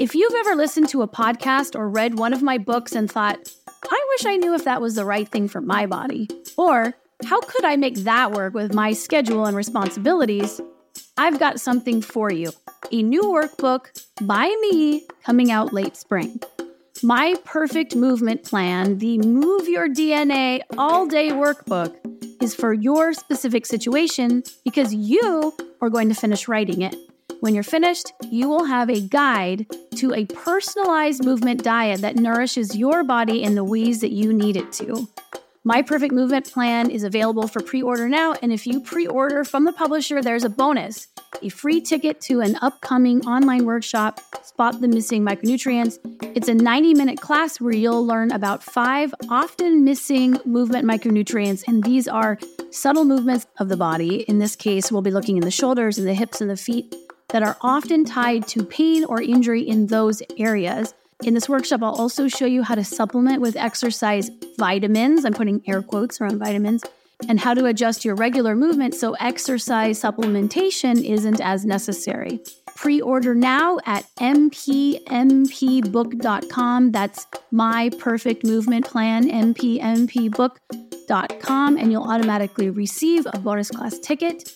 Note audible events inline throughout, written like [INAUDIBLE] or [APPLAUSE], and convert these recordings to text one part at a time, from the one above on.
If you've ever listened to a podcast or read one of my books and thought, I wish I knew if that was the right thing for my body, or how could I make that work with my schedule and responsibilities? I've got something for you a new workbook by me coming out late spring. My Perfect Movement Plan, the Move Your DNA All Day Workbook, is for your specific situation because you are going to finish writing it. When you're finished, you will have a guide to a personalized movement diet that nourishes your body in the ways that you need it to. My Perfect Movement Plan is available for pre order now, and if you pre order from the publisher, there's a bonus a free ticket to an upcoming online workshop, Spot the Missing Micronutrients. It's a 90 minute class where you'll learn about five often missing movement micronutrients, and these are subtle movements of the body. In this case, we'll be looking in the shoulders and the hips and the feet that are often tied to pain or injury in those areas. In this workshop, I'll also show you how to supplement with exercise vitamins. I'm putting air quotes around vitamins and how to adjust your regular movement so exercise supplementation isn't as necessary. Pre order now at mpmpbook.com. That's my perfect movement plan, mpmpbook.com, and you'll automatically receive a bonus class ticket.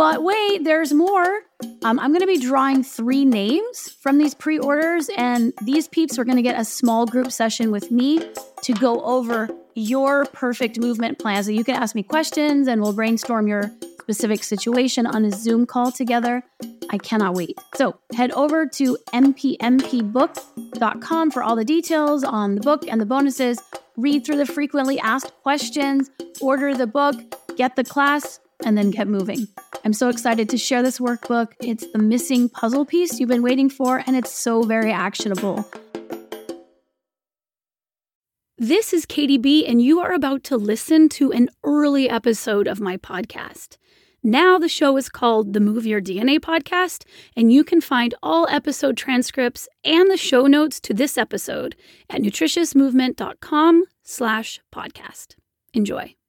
But wait, there's more. Um, I'm going to be drawing three names from these pre orders, and these peeps are going to get a small group session with me to go over your perfect movement plan. So you can ask me questions and we'll brainstorm your specific situation on a Zoom call together. I cannot wait. So head over to mpmpbook.com for all the details on the book and the bonuses. Read through the frequently asked questions, order the book, get the class and then get moving. I'm so excited to share this workbook. It's the missing puzzle piece you've been waiting for, and it's so very actionable. This is Katy B, and you are about to listen to an early episode of my podcast. Now, the show is called the Move Your DNA podcast, and you can find all episode transcripts and the show notes to this episode at nutritiousmovement.com slash podcast. Enjoy.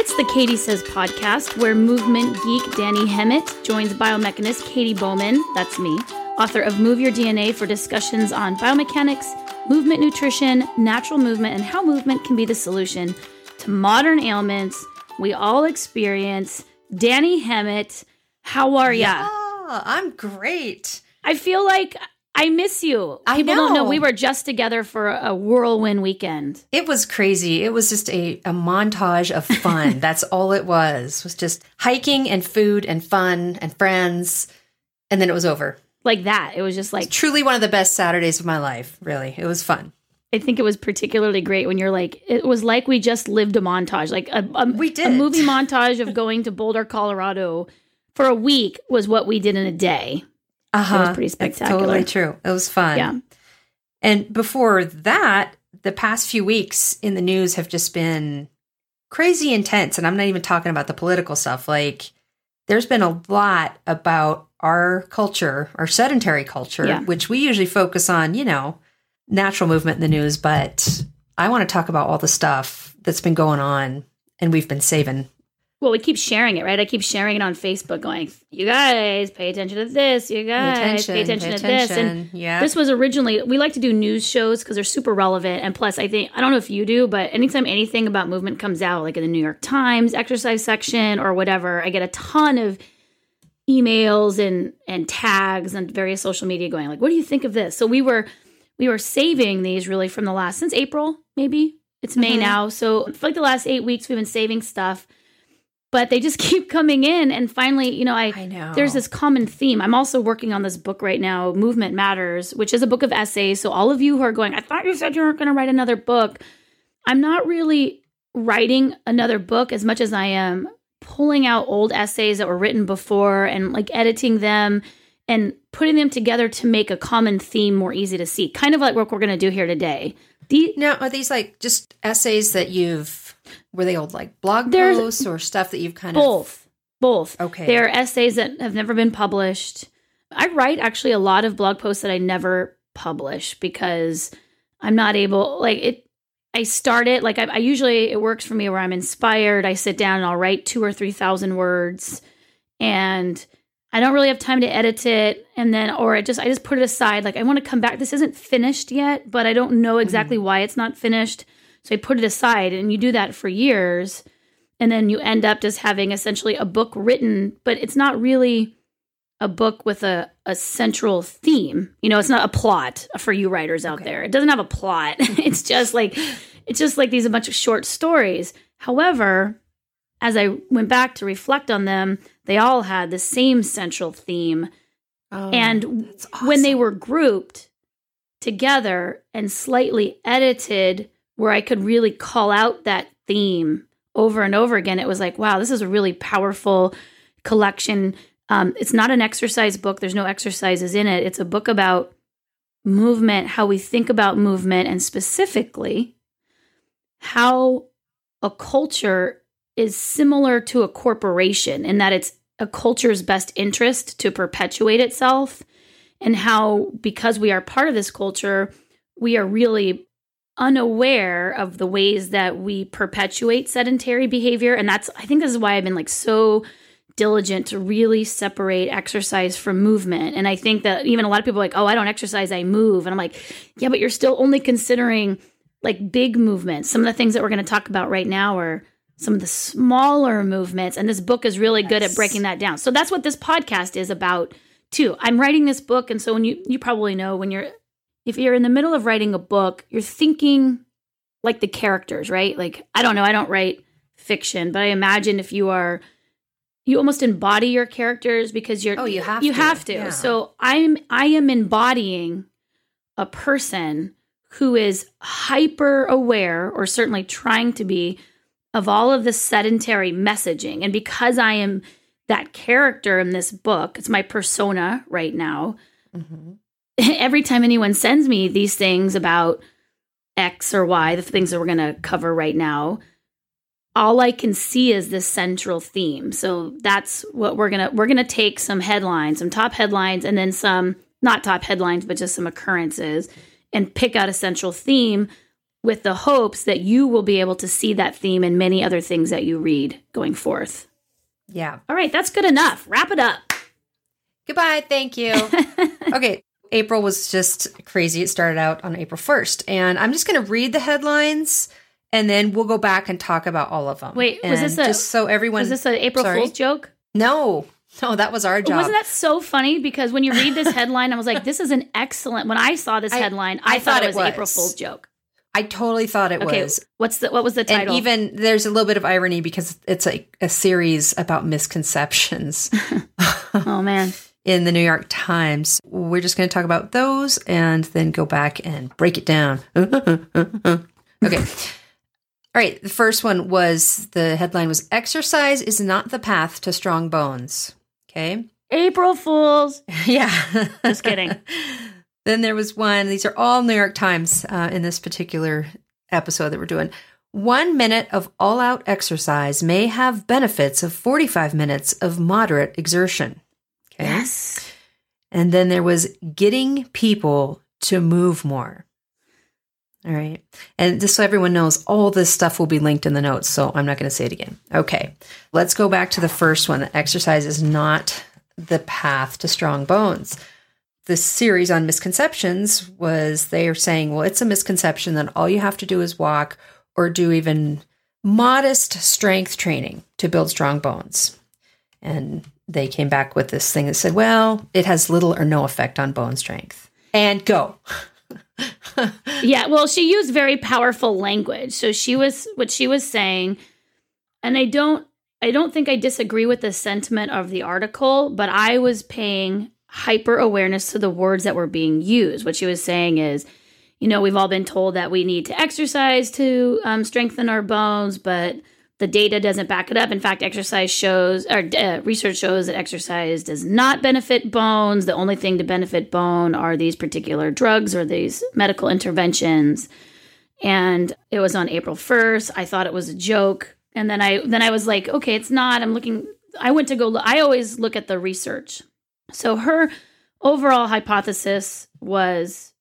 It's the Katy Says podcast, where movement geek Dani Hemmat joins biomechanist Katy Bowman, that's me, author of Move Your DNA for discussions on biomechanics, movement nutrition, natural movement, and how movement can be the solution to modern ailments we all experience. Dani Hemmat, how are ya? Yeah, I'm great. I feel like I miss you. I People don't know know. we were just together for a whirlwind weekend. It was crazy. It was just a, a montage of fun. [LAUGHS] That's all it was. Was just hiking and food and fun and friends. And then it was over. Like that. It was just like Truly one of the best Saturdays of my life, really. It was fun. I think it was particularly great when you're like, it was like we just lived a montage, like a, a, We a movie montage of going to Boulder, Colorado for a week was what we did in a day. Uh-huh. pretty It's spectacular. totally true. It was fun. Yeah. And before that, the past few weeks in the news have just been crazy intense. And I'm not even talking about the political stuff. Like, there's been a lot about our culture, our sedentary culture, Yeah. which we usually focus on, you know, natural movement in the news. But I want to talk about all the stuff that's been going on and we've been saving. Well, we keep sharing it, right? I keep sharing it on Facebook, going, "You guys, pay attention to this. You guys, pay attention, to this." And yeah. this was originally we like to do news shows because they're super relevant, and plus, I think I don't know if you do, but anytime anything about movement comes out, like in the New York Times exercise section or whatever, I get a ton of emails and and tags and various social media going like, "What do you think of this?" So we were we were saving these really from the last since April, maybe it's May Mhm. now. So for like the last eight weeks, we've been saving stuff but they just [LAUGHS] keep coming in. And finally you know i, I know. there's this common theme. I'm also working on this book right now movement matters which is a book of essays. So all of you who are going i thought you said you weren't going to write another book i'm not really writing another book as much as i am pulling out old essays that were written before and like editing them and putting them together to make a common theme more easy to see. Kind of like what we're going to do here today. The, Now, are these like just essays that you've, were they old like blog There's posts or stuff that you've kind of both both okay. They're essays that have never been published. I write actually a lot of blog posts that I never publish because I'm not able like it I start it like I, I, usually it works for me where I'm inspired. I sit down and I'll write two or three thousand words, and I don't really have time to edit it. And then, or I just I just put it aside. Like I want to come back. This isn't finished yet, but I don't know exactly mm-hmm. why it's not finished. So I put it aside, and you do that for years, and then you end up just having essentially a book written, but it's not really a book with a, a central theme. You know, it's not a plot for you writers out okay. there. It doesn't have a plot. [LAUGHS] it's just like it's just like these a bunch of short stories. However, as I went back to reflect on them, they all had the same central theme. Oh, and awesome. when they were grouped together and slightly edited where I could really call out that theme over and over again, it was like, wow, this is a really powerful collection um, it's not an exercise book, there's no exercises in it. It's a book about movement, how we think about movement, and specifically how a culture is similar to a corporation in that it's a culture's best interest to perpetuate itself, and how, because we are part of this culture, we are really unaware of the ways that we perpetuate sedentary behavior. And that's, I think this is why I've been like so diligent to really separate exercise from movement. And I think that even a lot of people are like, oh, I don't exercise, I move. And I'm like, yeah, but you're still only considering like big movements. Some of the things that we're going to talk about right now are some of the smaller movements. And this book is really yes. good at breaking that down. So that's what this podcast is about too. I'm writing this book. And so when you, you probably know when you're, if you're in the middle of writing a book, you're thinking like the characters, right? Like, I don't know, I don't write fiction, but I imagine if you are you almost embody your characters because you're oh you have you to. have to yeah. so i'm i am embodying a person who is hyper aware or certainly trying to be of all of the sedentary messaging and because i am that character in this book it's my persona right now mm-hmm. [LAUGHS] every time anyone sends me these things about x or y the things that we're going to cover right now all I can see is this central theme. So that's what we're gonna we're gonna take some headlines, some top headlines, and then some not top headlines, but just some occurrences, and pick out a central theme with the hopes that you will be able to see that theme in many other things that you read going forth. Yeah. All right, that's good enough. Wrap it up. Goodbye. Thank you. [LAUGHS] okay. April was just crazy. It started out on April 1st. And I'm just going to read the headlines and then we'll go back and talk about all of them. Wait, was this a, just so everyone? Was this an April sorry? Fool's joke? No, no, that was our job. Wasn't that so funny? Because when you read this headline, I was like, "This is an excellent." When I saw this headline, I, I, I thought, thought, it was, was April Fool's joke. I totally thought it okay, was. What's the what was the title? And even there's a little bit of irony because it's a, a series about misconceptions. [LAUGHS] oh man. In the New York Times. We're just going to talk about those and then go back and break it down. [LAUGHS] okay. All right, the first one was the headline was Exercise is not the path to strong bones. Okay. April Fools. [LAUGHS] yeah. Just kidding. [LAUGHS] then there was one, these are all New York Times uh, in this particular episode that we're doing. One minute of all out exercise may have benefits of 45 minutes of moderate exertion. Okay. Yes. And then there was getting people to move more. All right. And just so everyone knows, all this stuff will be linked in the notes. So I'm not going to say it again. Okay. Let's go back to the first one. The exercise is not the path to strong bones. The series on misconceptions was they are saying, well, it's a misconception that all you have to do is walk or do even modest strength training to build strong bones. And they came back with this thing that said, well, it has little or no effect on bone strength. And go. yeah, well, she used very powerful language. So she was what she was saying, and I don't I don't think I disagree with the sentiment of the article, but I was paying hyper awareness to the words that were being used. What she was saying is, you know, we've all been told that we need to exercise to um, strengthen our bones, but the data doesn't back it up. In fact, exercise shows or uh, research shows that exercise does not benefit bones. The only thing to benefit bone are these particular drugs or these medical interventions. And it was on April 1st. I thought it was a joke. And then I then I was like, okay, it's not. I'm looking I went to go I always look at the research. So her overall hypothesis was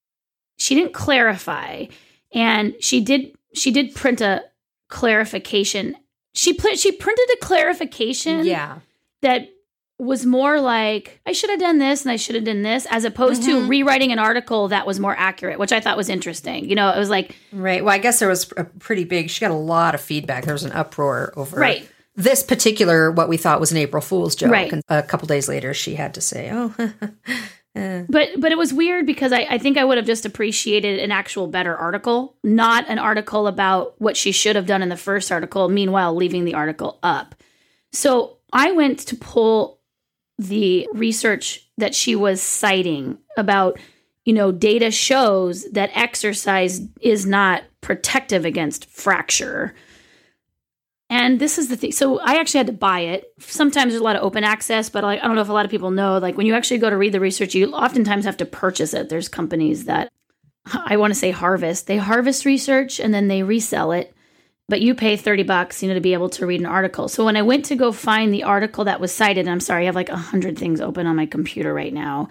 she didn't clarify and she did she did print a clarification she put she printed a clarification Yeah. that was more like I should have done this and I should have done this as opposed to Mhm. rewriting an article that was more accurate, which I thought was interesting. You know, it was like Right. Well, I guess there was a pretty big, she got a lot of feedback. There was an uproar over Right. this particular, what we thought was an April Fool's joke. Right. And a couple days later, she had to say, oh, [LAUGHS] eh. but but it was weird because I, I think I would have just appreciated an actual better article, not an article about what she should have done in the first article, meanwhile leaving the article up. So I went to pull the research that she was citing about, you know, data shows that exercise is not protective against fracture. And this is the thing. So I actually had to buy it. Sometimes there's a lot of open access, but like I don't know if a lot of people know. Like when you actually go to read the research, you oftentimes have to purchase it. There's companies that I want to say harvest. They harvest research and then they resell it. But you pay 30 bucks, you know, to be able to read an article. So when I went to go find the article that was cited, I'm sorry, I have like a hundred things open on my computer right now.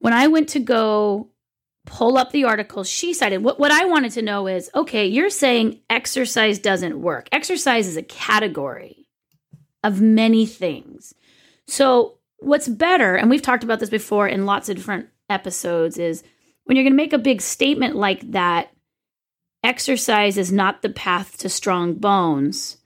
When I went to go pull up the article she cited, what, what I wanted to know is okay, you're saying exercise doesn't work. Exercise is a category of many things. So, what's better, and we've talked about this before in lots of different episodes, is when you're going to make a big statement like that, exercise is not the path to strong bones.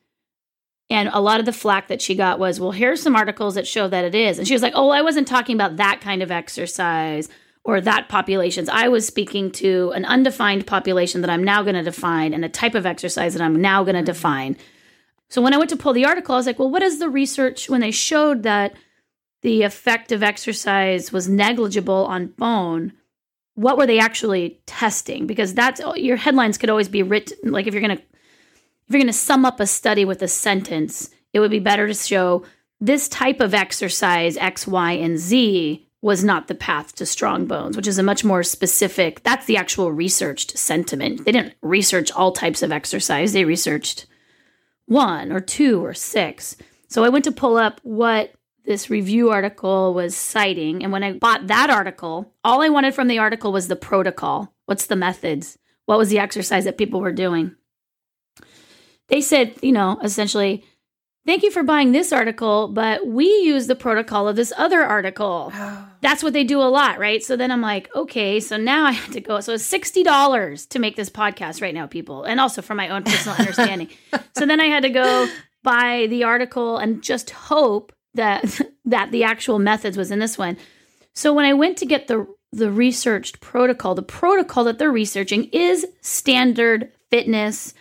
And a lot of the flack that she got was, well, here's some articles that show that it is. And she was like, oh, I wasn't talking about that kind of exercise or that populations. I was speaking to an undefined population that I'm now going to define and a type of exercise that I'm now going to mm-hmm. define. So when I went to pull the article, I was like, well, what is the research when they showed that the effect of exercise was negligible on bone? What were they actually testing? Because that's oh, your headlines could always be written like if you're going to if you're going to sum up a study with a sentence, it would be better to show this type of exercise X, Y, and Z was not the path to strong bones, which is a much more specific, that's the actual researched sentiment. They didn't research all types of exercise, they researched one or two or six. So I went to pull up what this review article was citing. And when I bought that article, all I wanted from the article was the protocol. What's the methods? What was the exercise that people were doing? They said, you know, essentially, thank you for buying this article, but we use the protocol of this other article. [GASPS] Oh. That's what they do a lot, right? So then I'm like, okay, so now I have to go. So it's $60 to make this podcast right now, people, and also for my own personal understanding. So then I had to go [LAUGHS] buy the article and just hope that [LAUGHS] that the actual methods was in this one. So when I went to get the the researched protocol, the protocol that they're researching is standard fitness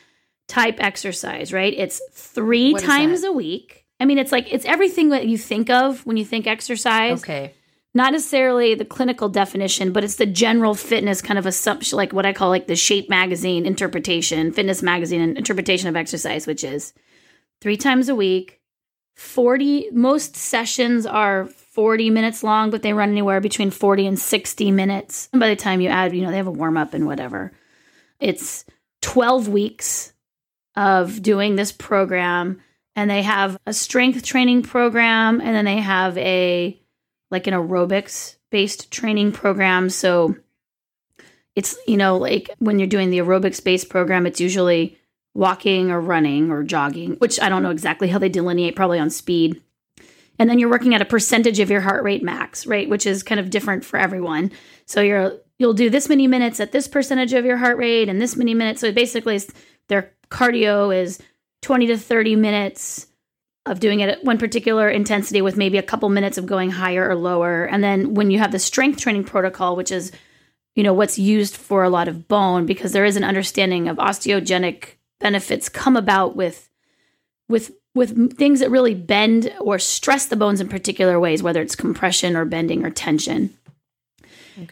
type exercise, right? It's three What times a week. I mean, it's like it's everything that you think of when you think exercise. okay. Not necessarily the clinical definition, but it's the general fitness kind of assumption, like what I call like the Shape magazine interpretation, fitness magazine and interpretation of exercise, which is three times a week, 40 most sessions are 40 minutes long but they run anywhere between 40 and 60 minutes and by the time you add you know they have a warm up and whatever it's 12 weeks of doing this program and they have a strength training program and then they have a like an aerobics based training program so it's you know like when you're doing the aerobics based program it's usually walking or running or jogging, which I don't know exactly how they delineate, probably on speed. And then you're working at a percentage of your heart rate max, right? Which is kind of different for everyone. So you're you'll do this many minutes at this percentage of your heart rate and this many minutes. So basically their cardio is 20 to 30 minutes of doing it at one particular intensity with maybe a couple minutes of going higher or lower. And then when you have the strength training protocol, which is you know what's used for a lot of bone because there is an understanding of osteogenic benefits come about with with with things that really bend or stress the bones in particular ways whether it's compression or bending or tension.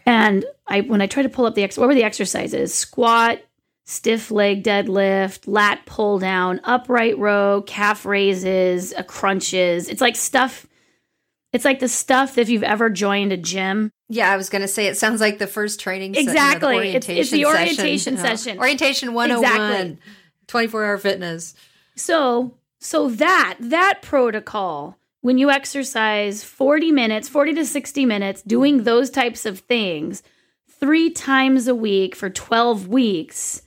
And i when i try to pull up the ex what were the exercises? Squat stiff leg deadlift lat pull down upright row calf raises uh, crunches it's like stuff it's like the stuff that if you've ever joined a gym Yeah, I was going to say it sounds like the first training se- you know, Exactly. the It's- it's the orientation orientation session. session. Orientation 101. Exactly. 24 hour fitness. So, so that that protocol when you exercise 40 minutes, 40 to 60 minutes doing those types of things three times a week for 12 weeks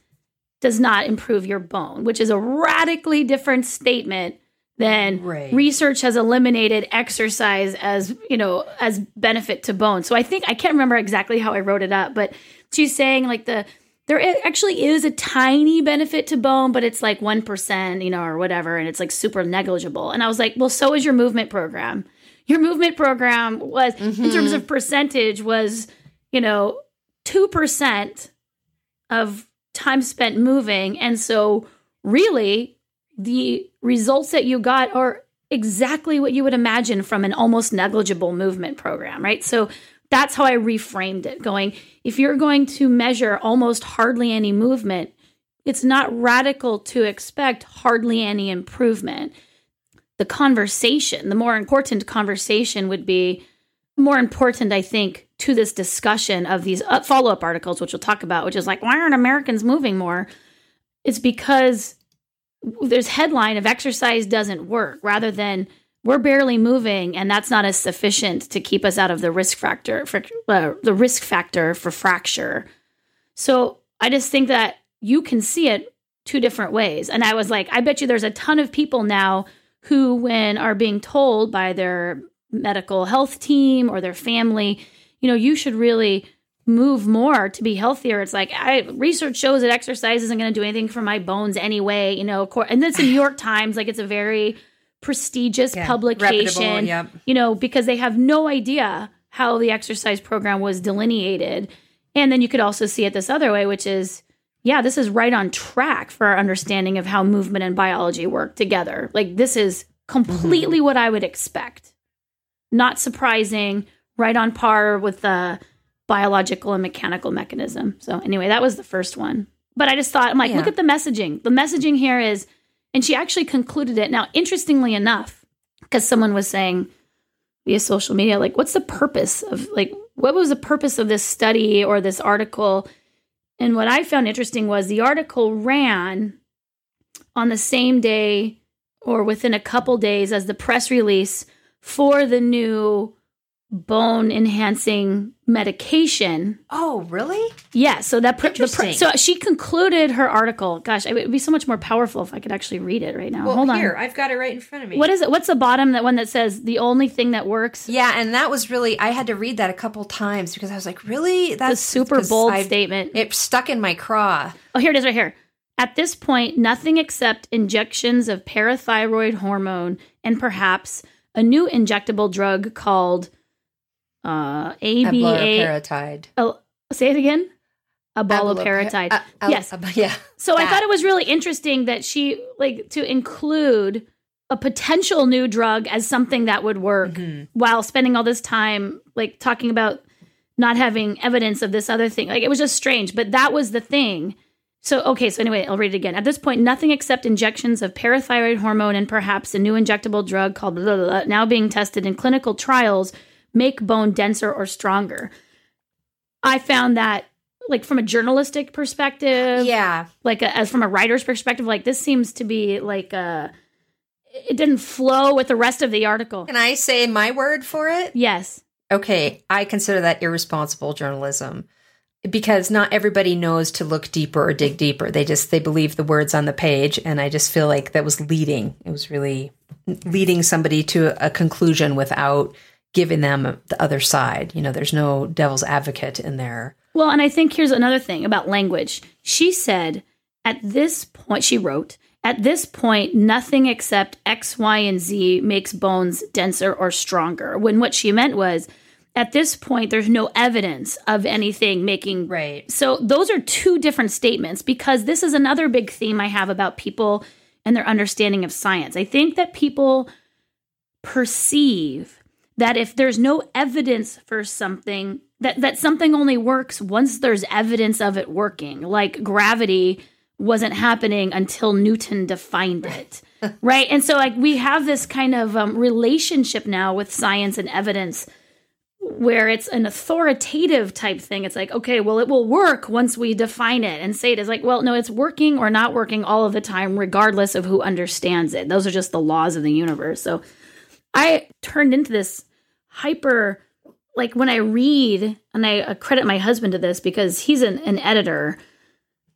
does not improve your bone, which is a radically different statement than Right. research has eliminated exercise as, you know, as benefit to bone. So I think I can't remember exactly how I wrote it up, but she's saying like the there actually is a tiny benefit to bone, but it's like 1%, you know, or whatever, and it's like super negligible. And I was like, well, so is your movement program. Your movement program was, in terms mm-hmm. of percentage, was, you know, 2% of time spent moving. And so, really, the results that you got are exactly what you would imagine from an almost negligible movement program, right? So, that's how I reframed it going, if you're going to measure almost hardly any movement, it's not radical to expect hardly any improvement. The conversation, the more important conversation would be more important, I think, to this discussion of these uh, follow up articles, which we'll talk about, which is like, why aren't Americans moving more? It's because there's headline of exercise doesn't work rather than we're barely moving and that's not as sufficient to keep us out of the risk factor for uh, the risk factor for fracture so i just think that you can see it two different ways and i was like i bet you there's a ton of people now who when are being told by their medical health team or their family you know you should really move more to be healthier. It's like i research shows that exercise isn't going to do anything for my bones anyway you know cor- and it's the [SIGHS] new york times like it's a very prestigious Yeah, publication yep. you know because they have no idea how the exercise program was delineated. And then you could also see it this other way which is yeah this is right on track for our understanding of how movement and biology work together. Like this is mm-hmm. completely what i would expect not surprising right on par with the biological and mechanical mechanism. So anyway that was the first one. But i just thought i'm like look at the messaging. The messaging here is and she actually concluded it. Now interestingly enough because someone was saying via social media like what's the purpose of like what was the purpose of this study or this article? And what i found interesting was the article ran on the same day or within a couple days as the press release for the new bone enhancing medication Oh, really? yeah so that pr- the pr- so she concluded her article gosh it would be so much more powerful if i could actually read it right now Well, hold on here I've got it right in front of me. what is it? What's the bottom? That one that says the only thing that works. Yeah, and that was really I had to read that a couple times because I was like, really? The That's super bold I- statement. It stuck in my craw. oh, here it is, right here. At this point, nothing except injections of parathyroid hormone and perhaps a new injectable drug called uh, ABA. Oh, say it again. Abaloparatide. Uh, uh, yes. uh, yeah. So I thought it was really interesting that she like to include a potential new drug as something that would work Mhm. while spending all this time like talking about not having evidence of this other thing. Like it was just strange, but that was the thing. So okay, so anyway, I'll read it again. At this point, nothing except injections of parathyroid hormone and perhaps a new injectable drug called blah, blah, blah, now being tested in clinical trials make bone denser or stronger. I found that like from a journalistic perspective, Yeah. like a, as from a writer's perspective, like this seems to be like a it didn't flow with the rest of the article. Can I say my word for it? Yes. Okay, I consider that irresponsible journalism because not everybody knows to look deeper or dig deeper. They just they believe the words on the page and I just feel like that was leading. It was really leading somebody to a conclusion without giving them the other side. You know, there's no devil's advocate in there. Well, and I think here's another thing about language. She said at this point, she wrote, at this point, nothing except X, Y, and Z makes bones denser or stronger. When what she meant was, at this point, there's no evidence of anything making Right. So those are two different statements because this is another big theme I have about people and their understanding of science. I think that people perceive that if there's no evidence for something that that something only works once there's evidence of it working. Like gravity wasn't happening until Newton defined it. [LAUGHS] right? And so like we have this kind of um, relationship now with science and evidence where it's an authoritative type thing. It's like, okay, well, it will work once we define it and say it is like, well, no, it's working or not working all of the time, regardless of who understands it. Those are just the laws of the universe. So I turned into this hyper like when I read, and I credit my husband to this because he's an, an editor,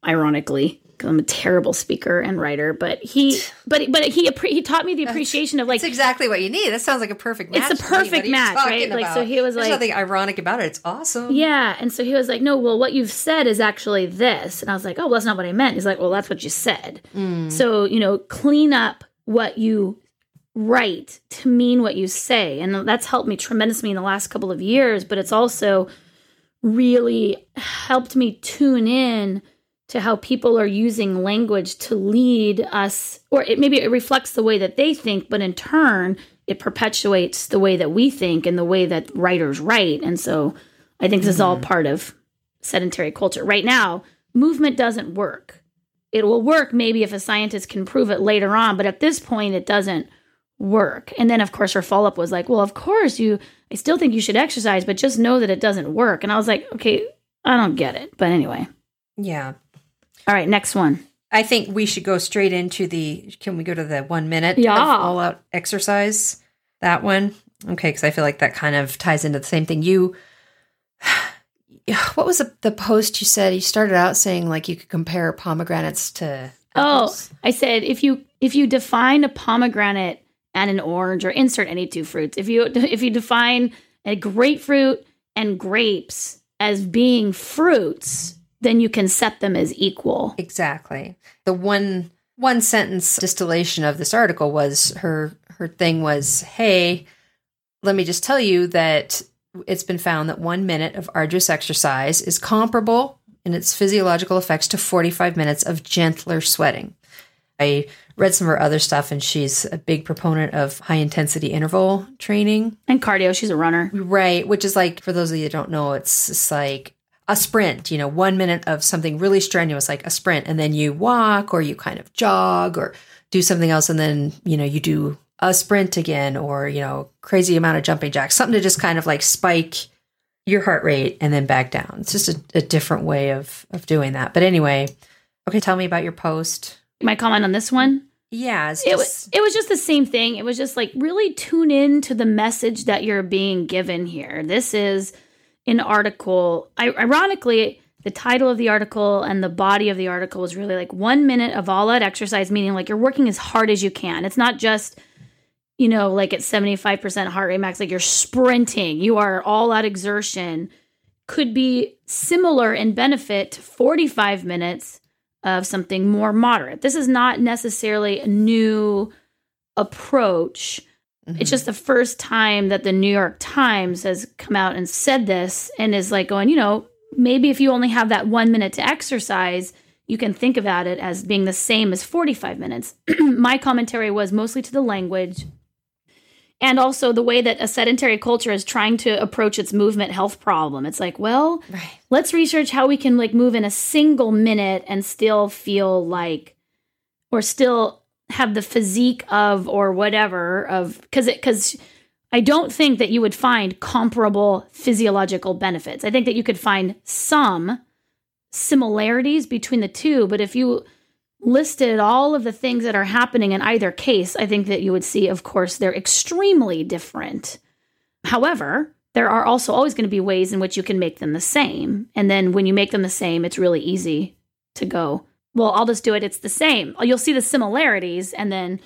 ironically. I'm a terrible speaker and writer, but he, but but he he taught me the appreciation of like That's exactly what you need. That sounds like a perfect match. It's a perfect match, right? Like, so he was There's like- nothing ironic about it. It's awesome. Yeah. And so he was like, no, well, what you've said is actually this. And I was like, oh, well, that's not what I meant. He's like, well, that's what you said. Hmm. So, you know, clean up what you write to mean what you say. And that's helped me tremendously in the last couple of years, but it's also really helped me tune in to how people are using language to lead us or it maybe it reflects the way that they think but in turn it perpetuates the way that we think and the way that writers write. And so i think this is all mm-hmm. part of sedentary culture. Right now movement doesn't work. It will work maybe if a scientist can prove it later on but at this point it doesn't work. And then of course her follow-up was like well of course you i still think you should exercise but just know that it doesn't work. And i was like okay i don't get it. But anyway. Yeah. All right next one I think we should go straight into the. Can we go to the one minute Yeah. all out exercise? That one, okay, because I feel like that kind of ties into the same thing. You, [SIGHS] what was the, the post you said? You started out saying like you could compare pomegranates to. Oh. I said if you if you define a pomegranate and an orange or insert any two fruits, if you [LAUGHS] if you define a grapefruit and grapes as being fruits, then you can set them as equal. exactly. The one one sentence distillation of this article was her her thing was, hey, let me just tell you that it's been found that one minute of arduous exercise is comparable in its physiological effects to 45 minutes of gentler sweating. I read some of her other stuff, and she's a big proponent of high intensity interval training. And cardio, she's a runner. Right, which is like, for those of you that don't know, it's just like a sprint, you know, one minute of something really strenuous, like a sprint, and then you walk or you kind of jog or do something else, and then, you know, you do a sprint again or, you know, crazy amount of jumping jacks, something to just kind of like spike your heart rate and then back down. It's just a, a different way of, of doing that. But anyway, okay, tell me about your post. My comment on this one Yeah, it's it was it was just the same thing. It was just like really tune in to the message that you're being given here. This is an article. I, ironically, the title of the article and the body of the article was really like one minute of all out exercise, meaning like you're working as hard as you can. It's not just you know like at 75% heart rate max like you're sprinting you are all out exertion could be similar in benefit to 45 minutes of something more moderate. This is not necessarily a new approach. It's just the first time that the New York Times has come out and said this and is like going, you know, maybe if you only have that one minute to exercise, you can think about it as being the same as 45 minutes. [CLEARS THROAT] My commentary was mostly to the language and also the way that a sedentary culture is trying to approach its movement health problem. It's like, well, right. let's research how we can like move in a single minute and still feel like or still have the physique of or whatever of because it because i don't think that you would find comparable physiological benefits i think that you could find some similarities between the two but if you listed all of the things that are happening in either case i think that you would see of course they're extremely different However, there are also always going to be ways in which you can make them the same. And then when you make them the same, it's really easy to go, well, I'll just do it. It's the same. You'll see the similarities and then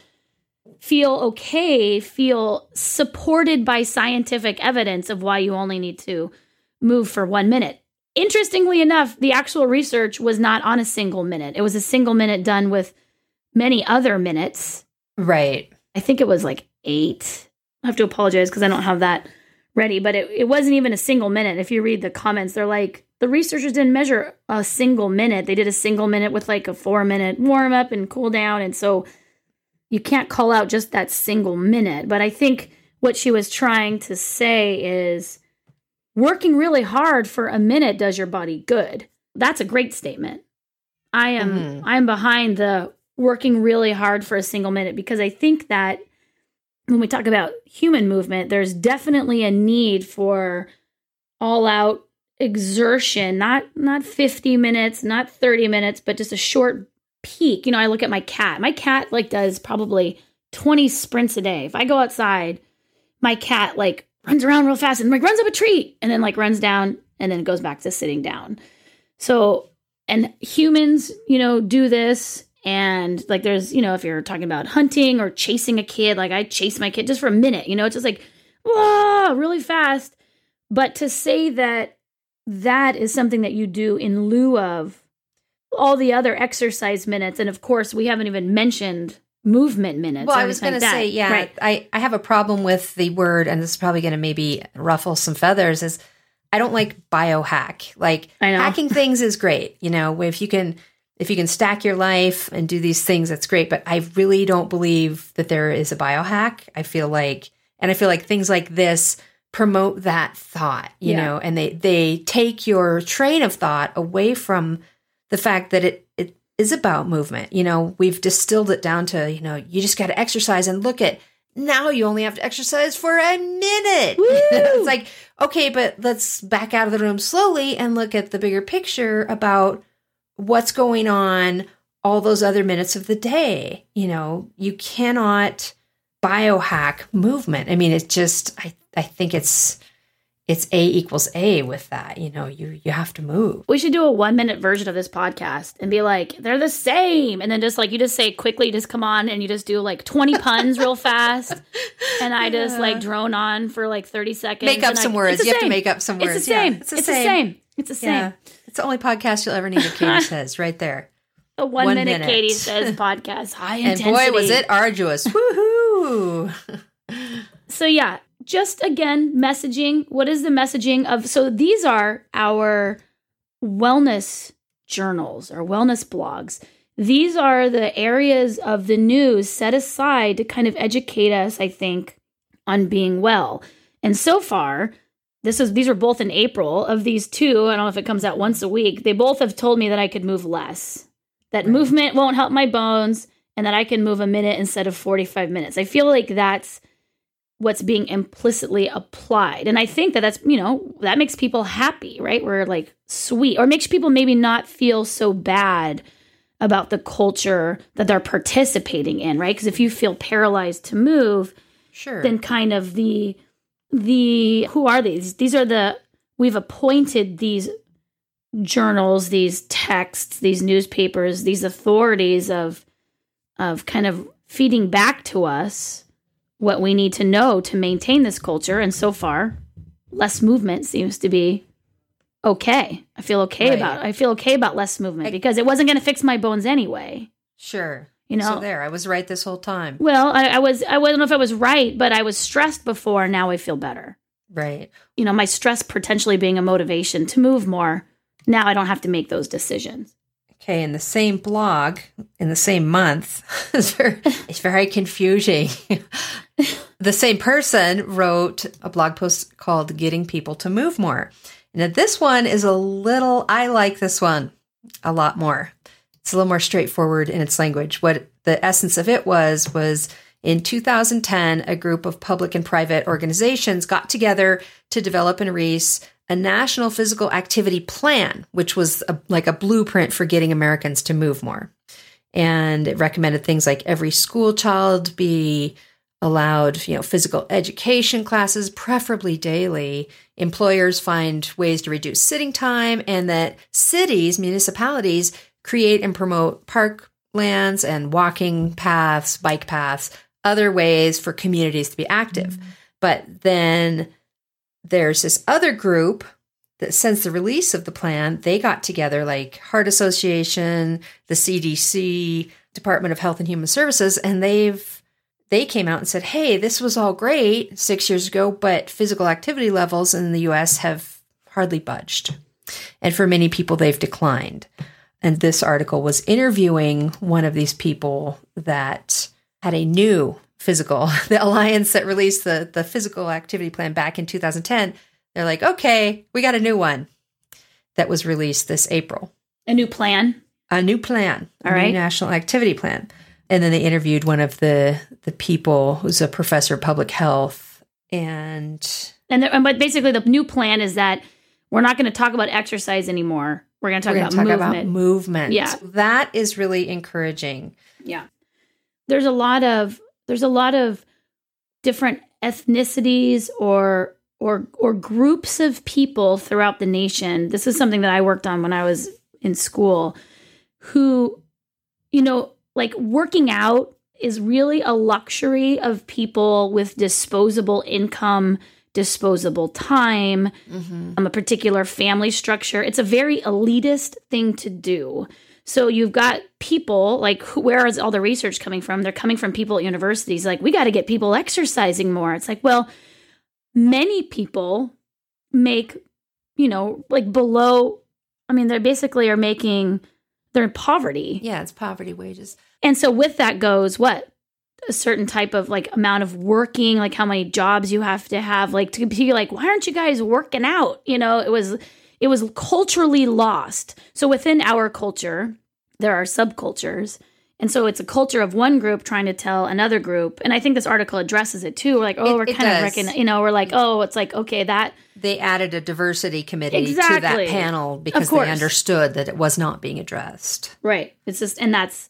feel okay, feel supported by scientific evidence of why you only need to move for one minute. Interestingly enough, the actual research was not on a single minute, it was a single minute done with many other minutes. Right. I think it was like eight. I have to apologize because I don't have that ready, but it, it wasn't even a single minute. If you read the comments, they're like, the researchers didn't measure a single minute. They did a single minute with like a four minute warm up and cool down. And so you can't call out just that single minute. But I think what she was trying to say is working really hard for a minute does your body good. That's a great statement. I am Mhm. I'm behind the working really hard for a single minute because I think that when we talk about human movement, there's definitely a need for all out exertion, not not 50 minutes, not 30 minutes, but just a short peak. You know, I look at my cat. My cat like does probably 20 sprints a day. If I go outside, my cat like runs around real fast and like runs up a tree and then like runs down and then goes back to sitting down. So, and humans, you know, do this. And like, there's, you know, if you're talking about hunting or chasing a kid, like I chase my kid just for a minute, you know, it's just like, whoa, really fast. But to say that that is something that you do in lieu of all the other exercise minutes, and of course, we haven't even mentioned movement minutes. Well, I was going to say, yeah, right. I, I have a problem with the word, and this is probably going to maybe ruffle some feathers. Is I don't like biohack. Like hacking things is great. You know, if you can if you can stack your life and do these things, that's great. But I really don't believe that there is a biohack. I feel like, and I feel like things like this promote that thought, you yeah. know, and they they take your train of thought away from the fact that it it is about movement. You know, we've distilled it down to, you know, you just got to exercise and look at now you only have to exercise for a minute. [LAUGHS] it's like, okay, but let's back out of the room slowly and look at the bigger picture about what's going on all those other minutes of the day. You know, you cannot biohack movement. I mean, it's just I I think it's it's A equals A with that. You know, you you have to move. We should do a one minute version of this podcast and be like, they're the same. And then just like you just say quickly, just come on and you just do like 20 [LAUGHS] puns real fast. And I just like drone on for like 30 seconds. Make up some I, words. You have to make up some words. It's the same. Yeah, it's the it's same. the same. It's the same. Yeah. It's the only podcast you'll ever need Katy [LAUGHS] says right there. A one, one minute, minute, Katy says [LAUGHS] podcast. High and intensity. boy, was it arduous. Woohoo. so yeah, just again, messaging. What is the messaging of? So these are our wellness journals or wellness blogs. These are the areas of the news set aside to kind of educate us, I think, on being well. And so far, this is these are both in April of these two. I don't know if it comes out once a week. They both have told me that I could move less. That right. movement won't help my bones and that I can move a minute instead of 45 minutes. I feel like that's what's being implicitly applied. And I think that that's, you know, that makes people happy, right? We're like sweet or makes people maybe not feel so bad about the culture that they're participating in, right? Because if you feel paralyzed to move, sure. Then kind of the the who are these? These are the we've appointed these journals, these texts, these newspapers, these authorities of of kind of feeding back to us what we need to know to maintain this culture. And so far, less movement seems to be okay. I feel okay right. about I feel okay about less movement I, because it wasn't going to fix my bones anyway. Sure. You know, so there, I was right this whole time. Well, I, I was, I don't know if I was right, but I was stressed before. Now I feel better. Right. You know, my stress potentially being a motivation to move more. Now I don't have to make those decisions. Okay, in the same blog, in the same month, [LAUGHS] it's very, it's very confusing. [LAUGHS] the same person wrote a blog post called Getting People to Move More. Now, this one is a little, I like this one a lot more. It's a little more straightforward in its language. What the essence of it was, was in 2010, a group of public and private organizations got together to develop and release a national physical activity plan, which was a, like a blueprint for getting Americans to move more. And it recommended things like every school child be allowed, you know, physical education classes, preferably daily. Employers find ways to reduce sitting time, and that cities, municipalities create and promote park lands and walking paths, bike paths, other ways for communities to be active. Mm-hmm. But then there's this other group that since the release of the plan, they got together like Heart Association, the CDC, Department of Health and Human Services, and they've they came out and said, "Hey, this was all great 6 years ago, but physical activity levels in the US have hardly budged." And for many people they've declined. And this article was interviewing one of these people that had a new physical, [LAUGHS] the alliance that released the, the physical activity plan back in 2010. They're like, okay, we got a new one that was released this April. A new plan? A new plan. All right. national activity plan. And then they interviewed one of the the people who's a professor of public health and and, the, but basically the new plan is that we're not going to talk about exercise anymore. We're going to talk, about, talk movement. about movement. Yeah. That is really encouraging. Yeah. There's a lot of there's a lot of different ethnicities or or or groups of people throughout the nation. This is something that I worked on when I was in school who you know, like working out is really a luxury of people with disposable income, disposable time, mm-hmm. um, a particular family structure. It's a very elitist thing to do. So you've got people like where is all the research coming from? They're coming from people at universities like we got to get people exercising more. It's like, well, many people make, you know, like below I mean, they basically are making they're in poverty. Yeah, it's poverty wages. And so with that goes what? A certain type of like amount of working, like how many jobs you have to have, like to be like, why aren't you guys working out? You know, it was it was culturally lost. So within our culture, there are subcultures. And so it's a culture of one group trying to tell another group. And I think this article addresses it too. We're like, oh, it, we're kind of recognizing, you know, we're like, oh, it's like, okay, that. They added a diversity committee exactly. to that panel because they understood that it was not being addressed. Right. It's just, and that's,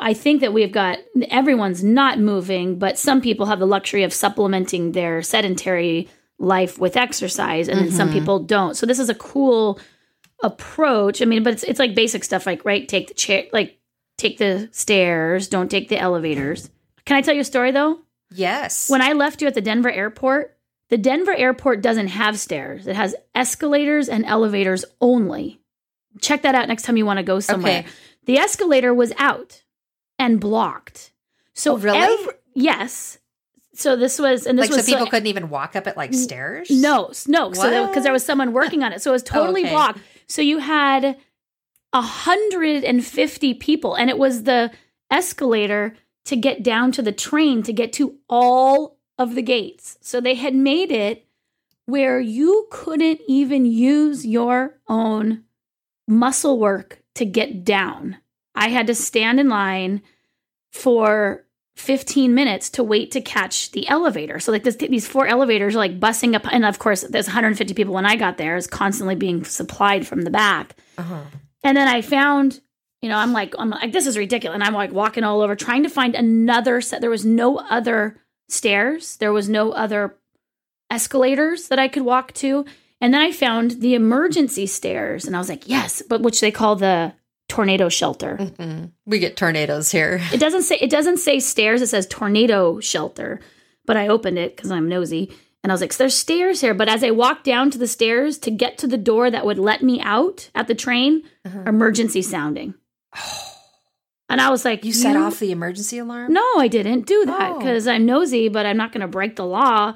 I think that we've got, everyone's not moving, but some people have the luxury of supplementing their sedentary life with exercise and mm-hmm. then some mm-hmm. people don't. So this is a cool approach. I mean, but it's it's like basic stuff like right, take the chair, like take the stairs, don't take the elevators. Can I tell you a story though? Yes. When I left you at the Denver airport, the Denver airport doesn't have stairs. It has escalators and elevators only. Check that out next time you want to go somewhere. Okay. The escalator was out and blocked. So oh, really? Every, yes so this was and this like was so people so, couldn't even walk up it like stairs? no no what? so because there was someone working on it. So it was totally okay. blocked. So you had 150 people and it was the escalator to get down to the train to get to all of the gates. So they had made it where you couldn't even use your own muscle work to get down. I had to stand in line for 15 minutes to wait to catch the elevator. So like this, these four elevators are like bussing up, and of course there's 150 people when I got there. Is constantly being supplied from the back. Uh-huh. And then I found, you know, I'm like, I'm like, this is ridiculous. And I'm like walking all over trying to find another set. There was no other stairs. There was no other escalators that I could walk to. And then I found the emergency stairs, and I was like, yes, but which they call the tornado shelter. Mm-hmm. We get tornadoes here. [LAUGHS] It doesn't say it doesn't say stairs. It says tornado shelter. But I opened it because I'm nosy, and I was like, "There's stairs here." But as I walked down to the stairs to get to the door that would let me out at the train, uh-huh. emergency sounding. [SIGHS] And I was like, "You set off the emergency alarm?" No, I didn't do that because oh. I'm nosy, but I'm not going to break the law.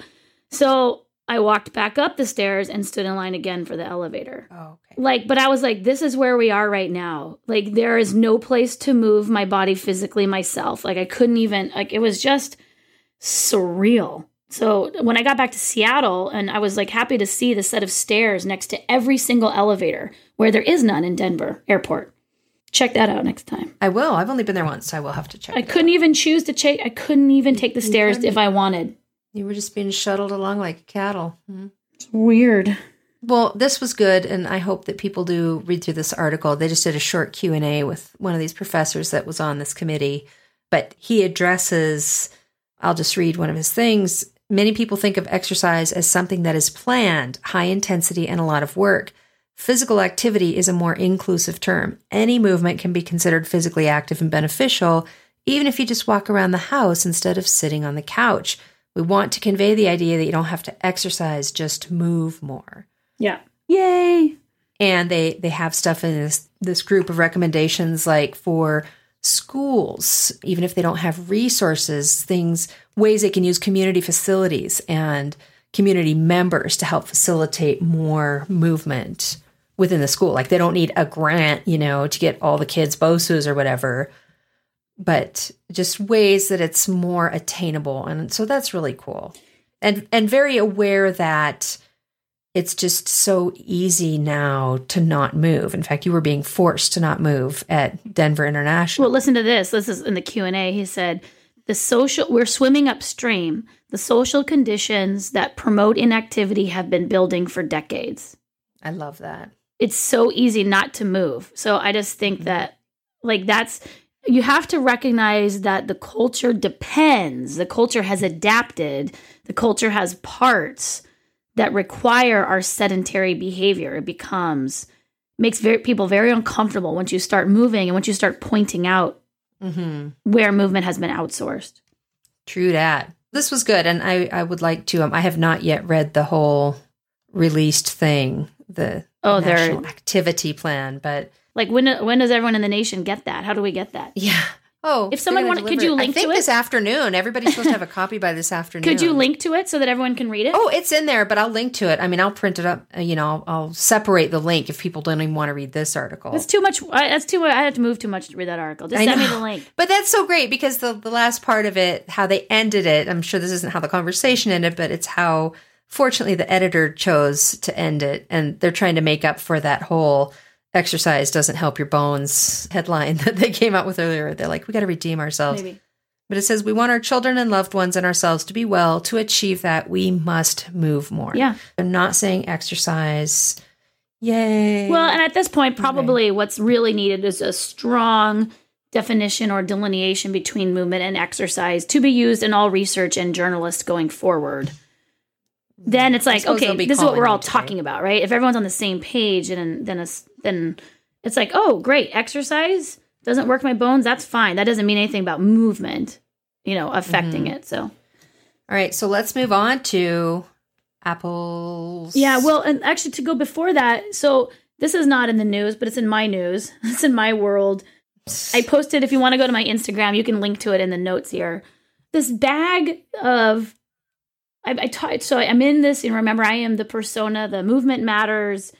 So I walked back up the stairs and stood in line again for the elevator. Oh, okay. Like, but I was like, this is where we are right now. Like, there is no place to move my body physically myself. Like, I couldn't even, like, it was just surreal. So when I got back to Seattle, and I was like happy to see the set of stairs next to every single elevator where there is none in Denver airport. Check that out next time. I will. I've only been there once, so I will have to check. I couldn't out. even choose to check. I couldn't even take the stairs if I wanted. You were just being shuttled along like cattle. Mm-hmm. It's weird. Well, this was good, and I hope that people do read through this article. They just did a short Q and A with one of these professors that was on this committee, but he addresses. I'll just read one of his things. Many people think of exercise as something that is planned, high intensity, and a lot of work. Physical activity is a more inclusive term. Any movement can be considered physically active and beneficial, even if you just walk around the house instead of sitting on the couch. We want to convey the idea that you don't have to exercise, just move more. Yeah. Yay. And they they have stuff in this this group of recommendations like for schools, even if they don't have resources, things ways they can use community facilities and community members to help facilitate more movement within the school. Like they don't need a grant, you know, to get all the kids BOSUs or whatever but just ways that it's more attainable. And so that's really cool. And and very aware that it's just so easy now to not move. In fact, you were being forced to not move at Denver International. Well, listen to this. This is in the Q&A. He said, "The social we're swimming upstream. The social conditions that promote inactivity have been building for decades." I love that. It's so easy not to move. So I just think mm-hmm. that like that's you have to recognize that the culture depends. The culture has adapted. The culture has parts that require our sedentary behavior. It becomes makes very, people very uncomfortable once you start moving and once you start pointing out Mm-hmm. where movement has been outsourced. True that. This was good, and I I would like to. Um, I have not yet read the whole released thing, the Oh, national activity plan, but Like when when does everyone in the nation get that? How do we get that? yeah. Oh, If someone wanted- could you it. link I think to it? this afternoon. Everybody's supposed to have a [LAUGHS] copy by this afternoon. Could you link to it so that everyone can read it? Oh, it's in there, but I'll link to it. I mean, I'll print it up. uh, You know, I'll, I'll separate the link if people don't even want to read this article. That's too much. I, that's too much. I have to move too much to read that article. Just I send me the link. But that's so great because the, the last part of it, how they ended it, I'm sure this isn't how the conversation ended, but it's how fortunately the editor chose to end it. And they're trying to make up for that whole exercise doesn't help your bones headline [LAUGHS] that they came out with earlier. They're like, we got to redeem ourselves. Maybe. But it says, we want our children and loved ones and ourselves to be well. To achieve that, we must move more. Yeah. I'm not saying exercise. Yay. Well, and at this point, probably what's really needed is a strong definition or delineation between movement and exercise to be used in all research and journalists going forward. Then it's like, okay, this is what we're all today. talking about, right? If everyone's on the same page, and then it's, then it's like, oh, great, exercise doesn't work my bones. That's fine. That doesn't mean anything about movement, you know, affecting Mm-hmm. it. So All right. So let's move on to apples. Yeah, well, and actually, to go before that, so this is not in the news, but it's in my news. [LAUGHS] It's in my world. I posted, if you want to go to my Instagram, you can link to it in the notes here. This bag of, I, I taught, so I'm in this, and remember, I am the persona, the movement matters,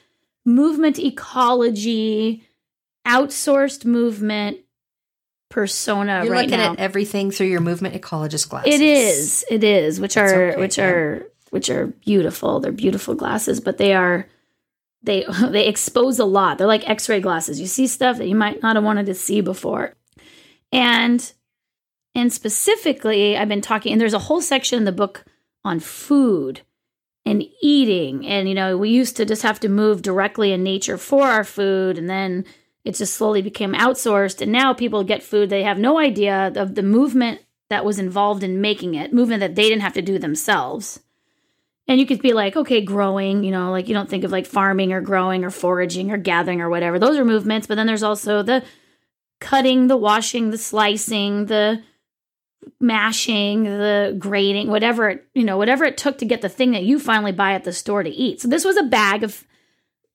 movement ecology, outsourced movement persona You're right looking now. at everything through your movement ecologist glasses. It is. It is. Which That's are okay, which yeah. are which are beautiful. They're beautiful glasses, but they are they [LAUGHS] they expose a lot. They're like X-ray glasses. You see stuff that you might not have wanted to see before. And and specifically, I've been talking and there's a whole section in the book on food and eating. And you know, we used to just have to move directly in nature for our food and then it just slowly became outsourced. And now people get food they have no idea of the movement that was involved in making it movement that they didn't have to do themselves. And you could be like okay growing you know like you don't think of like farming or growing or foraging or gathering or whatever. Those are movements but then there's also the cutting the washing the slicing the mashing the grating whatever it you know whatever it took to get the thing that you finally buy at the store to eat so this was a bag of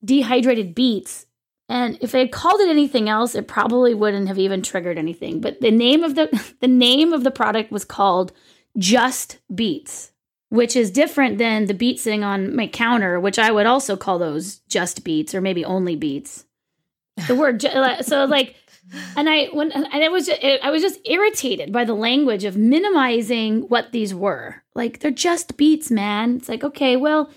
dehydrated beets and if they had called it anything else, it probably wouldn't have even triggered anything. But the name of the [LAUGHS] the name of the product was called Just Beats, which is different than the beets sitting on my counter, which I would also call those Just Beats or maybe only Beats. The word [LAUGHS] so like, and I when and it was just, I was just irritated by the language of minimizing what these were. Like they're just beets, man. It's like okay, well.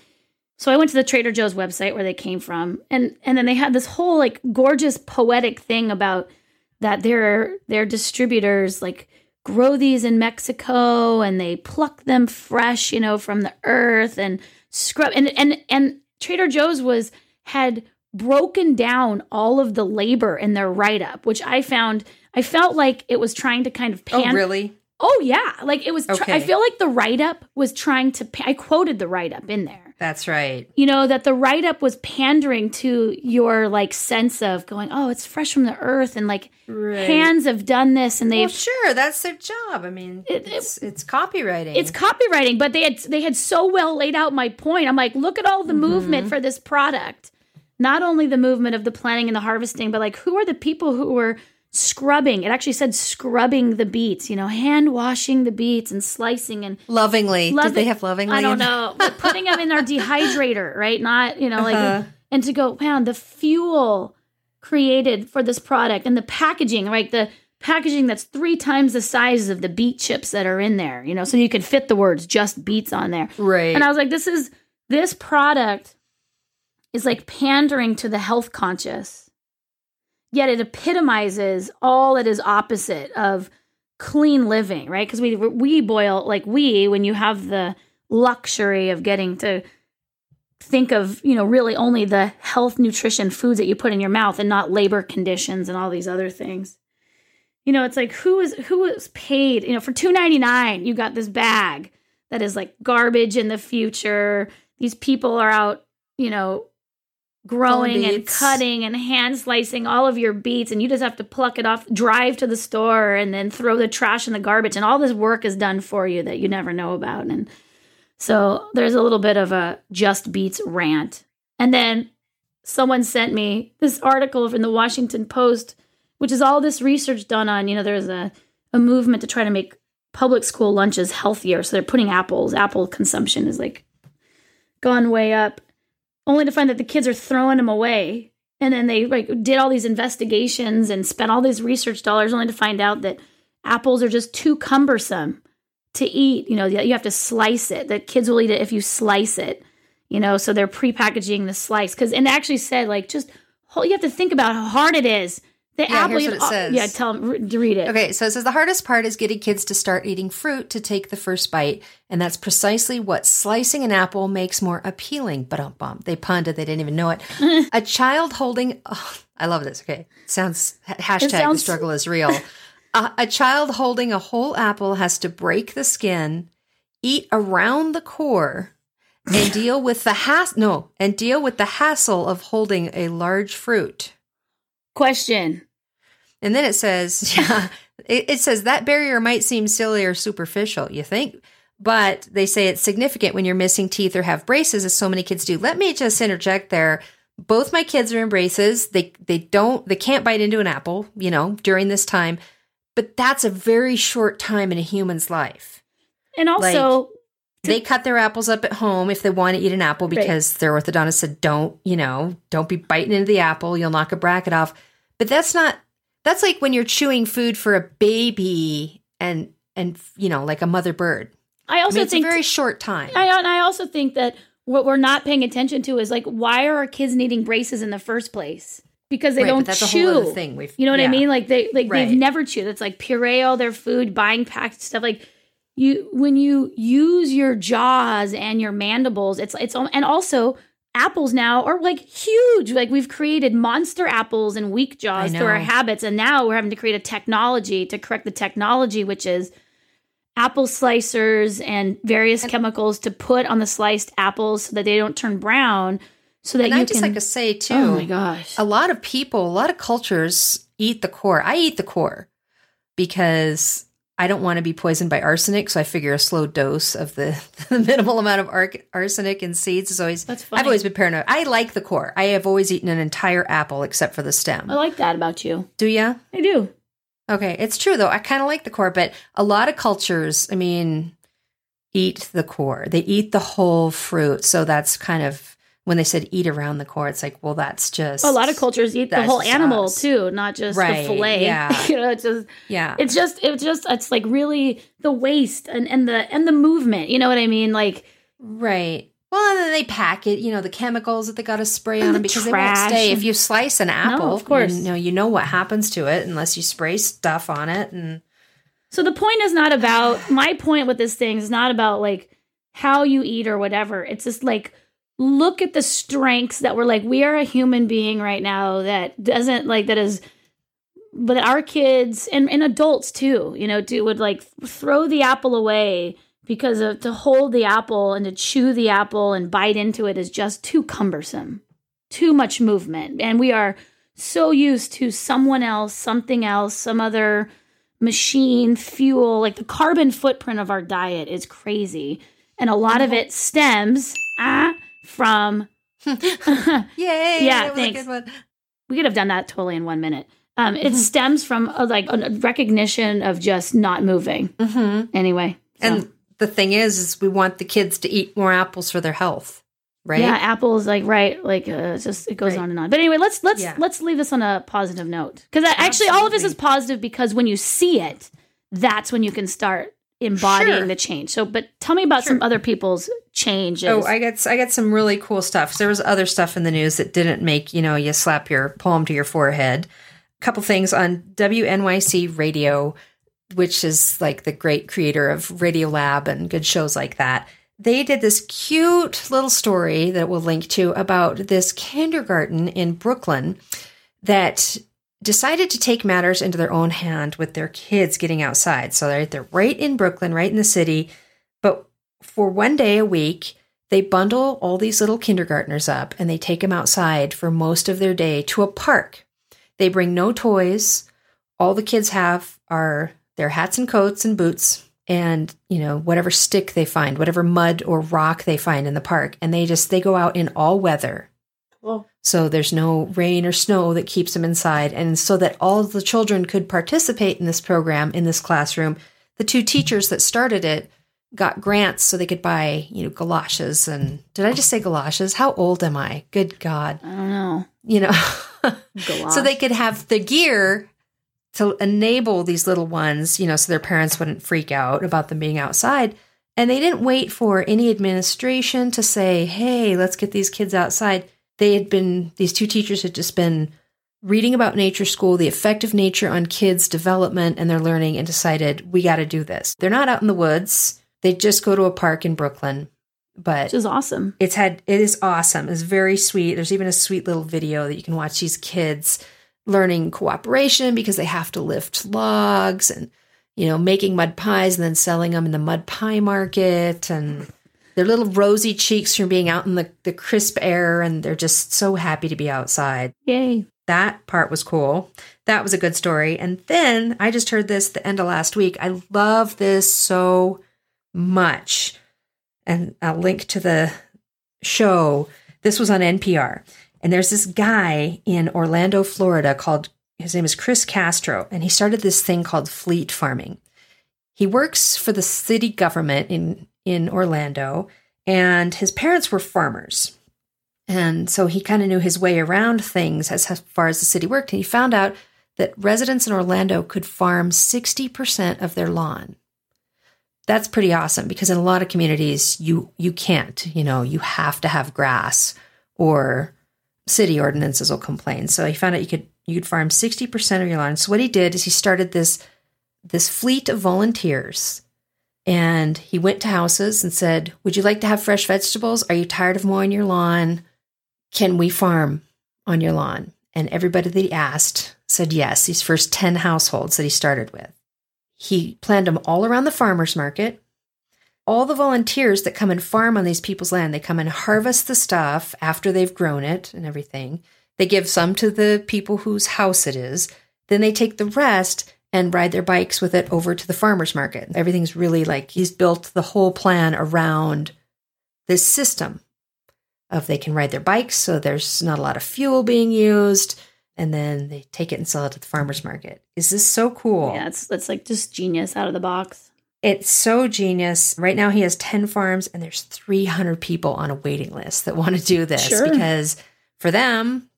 So I went to the Trader Joe's website where they came from, and and then they had this whole like gorgeous poetic thing about that their their distributors like grow these in Mexico and they pluck them fresh, you know, from the earth and scrub and and and Trader Joe's was had broken down all of the labor in their write up, which I found I felt like it was trying to kind of oh, pan Oh, really? Oh yeah, like it was. Tr- Okay. I feel like the write up was trying to. Pa- I quoted the write up in there. That's right. You know that the write up was pandering to your like sense of going, oh, it's fresh from the earth, and like hands have done this, and they've. sure, that's their job. I mean, It- it's, it's copywriting. it's copywriting, but they had they had so well laid out my point. I'm like, look at all the mm-hmm. movement for this product. Not only the movement of the planting and the harvesting, but like who are the people who were scrubbing? It actually said scrubbing the beets, you know, hand washing the beets and slicing and lovingly. Love Did they have lovingly? I don't know. But putting them in our [LAUGHS] dehydrator, right? Not, you know, like, Uh-huh. and to go, man, the fuel created for this product and the packaging, right? The packaging that's three times the size of the beet chips that are in there, you know, so you could fit the words just beets on there. Right. And I was like, this is, this product is like pandering to the health conscious, yet it epitomizes all that is opposite of clean living, right? Because we we boil like we when you have the luxury of getting to think of you know really only the health nutrition foods that you put in your mouth and not labor conditions and all these other things You know, it's like who is who is paid, you know, for 2.99 you got this bag that is like garbage in the future. These people are out, you know, growing and cutting and hand slicing all of your beets and you just have to pluck it off, drive to the store and then throw the trash in the garbage and all this work is done for you that you never know about and so there's a little bit of a just beets rant. And then someone sent me this article from the Washington Post, which is all this research done on, you know, there's a, a movement to try to make public school lunches healthier. So they're putting apples, apple consumption is like gone way up, only to find that the kids are throwing them away. And then they like did all these investigations and spent all these research dollars only to find out that apples are just too cumbersome to eat. You know, you have to slice it. The kids will eat it if you slice it you know so they're pre-packaging the slice because and actually said like just you have to think about how hard it is the yeah, apple here's what it says. yeah tell them to read it. Okay so it says the hardest part is getting kids to start eating fruit to take the first bite and that's precisely what slicing an apple makes more appealing. But um bum they punted they didn't even know it. [LAUGHS] A child holding oh, i love this. Okay sounds hashtag sounds, the struggle is real. Uh, a child holding a whole apple has to break the skin eat around the core and deal with the has no and deal with the hassle of holding a large fruit. Question. And then it says, [LAUGHS] yeah, it, it says that barrier might seem silly or superficial, you think? But they say it's significant when you're missing teeth or have braces, as so many kids do. Let me just interject there. Both my kids are in braces. They they don't they can't bite into an apple, you know, during this time. But that's a very short time in a human's life. And also, like, they cut their apples up at home if they want to eat an apple because right. their orthodontist said don't you know don't be biting into the apple you'll knock a bracket off but that's not that's like when you're chewing food for a baby and and you know like a mother bird i also I mean, think a very short time I, and i also think that what we're not paying attention to is like why are our kids needing braces in the first place because they right, don't that's chew. A whole thing. We've, you know what yeah. I mean? Like they like right. they've never chewed. It's like puree all their food, buying packed stuff. Like you when you use your jaws and your mandibles it's it's and also apples now are like huge. Like we've created monster apples and weak jaws through our habits and now we're having to create a technology to correct the technology which is apple slicers and various and, chemicals to put on the sliced apples so that they don't turn brown so that and you I just can, like to say oh too oh my gosh. a lot of people a lot of cultures eat the core. I eat the core because I don't want to be poisoned by arsenic, so I figure a slow dose of the, [LAUGHS] the minimal amount of ar- arsenic in seeds is always. That's funny. I've always been paranoid. I like the core. I have always eaten an entire apple except for the stem. I like that about you. Do you? I do. Okay, it's true though. I kind of like the core, but a lot of cultures, I mean, eat the core. They eat the whole fruit, so that's kind of when they said eat around the core, it's like, well, that's just a lot of cultures eat the whole animal us. too, not just right, the fillet. [LAUGHS] Yeah, you know, it's just yeah, it's just it's just it's like really the waste and and the and the movement. You know what I mean? Like right. Well, and then they pack it, you know, the chemicals that they got to spray on them because trash. they won't stay. If you slice an apple, no, of course, you know, you know what happens to it unless you spray stuff on it. And so the point is not about my point with this thing is not about like how you eat or whatever. It's just like look at the strengths that we're like we are a human being right now that doesn't like that is but our kids and, and adults too you know do would like throw the apple away because of to hold the apple and to chew the apple and bite into it is just too cumbersome too much movement. And we are so used to someone else something else some other machine fuel like the carbon footprint of our diet is crazy. And a lot of it stems ah, from [LAUGHS] Yay! yeah, thanks. We could have done that totally in one minute. Um, it mm-hmm. stems from a, like a recognition of just not moving. Mm-hmm. Anyway, so. and the thing is, is we want the kids to eat more apples for their health, right? Yeah, apples, like right, like uh, just it goes right. on and on. But anyway, let's let's yeah. let's leave this on a positive note because actually all of this is positive because when you see it, that's when you can start embodying sure. the change. So, but tell me about sure. some other people's changes. Oh, I got I got some really cool stuff. There was other stuff in the news that didn't make you know you slap your palm to your forehead. A couple things on WNYC Radio, which is like the great creator of Radiolab and good shows like that. They did this cute little story that we'll link to about this kindergarten in Brooklyn that decided to take matters into their own hand with their kids getting outside. So they're, they're right in Brooklyn, right in the city. But for one day a week, they bundle all these little kindergartners up and they take them outside for most of their day to a park. They bring no toys. All the kids have are their hats and coats and boots and, you know, whatever stick they find, whatever mud or rock they find in the park. And they just, they go out in all weather. Cool. So there's no rain or snow that keeps them inside. And so that all the children could participate in this program in this classroom, the two teachers that started it got grants so they could buy, you know, galoshes and did I just say galoshes? How old am I? Good God. I don't know. You know, [LAUGHS] so they could have the gear to enable these little ones, you know, so their parents wouldn't freak out about them being outside. And they didn't wait for any administration to say, hey, let's get these kids outside. They had been, these two teachers had just been reading about nature school, the effect of nature on kids' development and their learning, and decided, we got to do this. They're not out in the woods. They just go to a park in Brooklyn. But Which is awesome. it's had it is awesome. It's very sweet. There's even a sweet little video that you can watch these kids learning cooperation because they have to lift logs and you know making mud pies and then selling them in the mud pie market and their little rosy cheeks from being out in the, the crisp air and they're just so happy to be outside. Yay. That part was cool. That was a good story. And then I just heard this the end of last week. I love this so much. And I'll link to the show. This was on NPR. And there's this guy in Orlando, Florida called, his name is Chris Castro. And he started this thing called fleet farming. He works for the city government in, in Orlando. And his parents were farmers. And so he kind of knew his way around things as far as the city worked. And he found out that residents in Orlando could farm 60% of their lawn. That's pretty awesome because in a lot of communities you you can't, you know, you have to have grass or city ordinances will complain. So he found out you could you could farm 60% of your lawn. So what he did is he started this this fleet of volunteers and he went to houses and said, "Would you like to have fresh vegetables? Are you tired of mowing your lawn? Can we farm on your lawn?" And everybody that he asked said yes. These first 10 households that he started with. He planned them all around the farmers market. All the volunteers that come and farm on these people's land, they come and harvest the stuff after they've grown it and everything. They give some to the people whose house it is. Then they take the rest and ride their bikes with it over to the farmers market. Everything's really like he's built the whole plan around this system of they can ride their bikes, so there's not a lot of fuel being used, and then they take it and sell it at the farmers market. Is this so cool? Yeah, it's that's like just genius out of the box. It's so genius. Right now he has 10 farms and there's 300 people on a waiting list that want to do this Sure. because for them,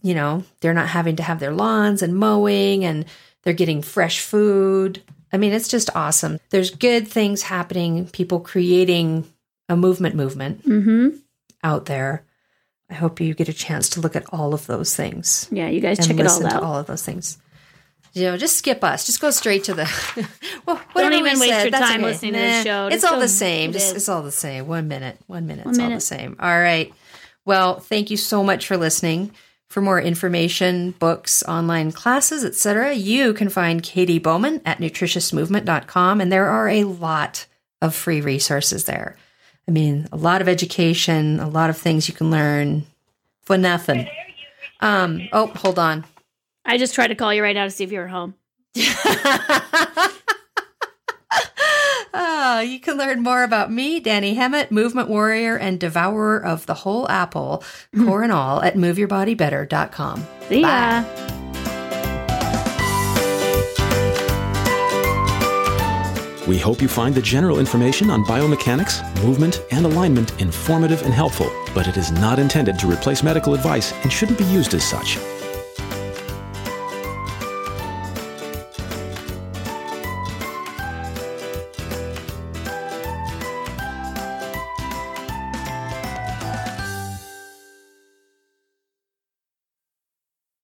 you know, they're not having to have their lawns and mowing and they're getting fresh food. I mean, it's just awesome. There's good things happening, people creating a movement movement Mm-hmm. out there. I hope you get a chance to look at all of those things Yeah, you guys check it all out. all of those things. You know, just skip us. Just go straight to the. [LAUGHS] well, Don't even waste said, your that's time okay. listening to this show. It's all go- the same. it Just it's all the same. One minute. One minute. One it's all the same. All right. Well, thank you so much for listening. For more information, books, online classes, etc., you can find Katy Bowman at nutritiousmovement.com, and there are a lot of free resources there. I mean, a lot of education, a lot of things you can learn for nothing. Um, oh, hold on. I just tried to call you right now to see if you were home. [LAUGHS] Ah, you can learn more about me, Dani Hemmat, movement warrior and devourer of the whole apple, [LAUGHS] core and all, at moveyourbodybetter.com. See ya. We hope you find the general information on biomechanics, movement, and alignment informative and helpful, but it is not intended to replace medical advice and shouldn't be used as such.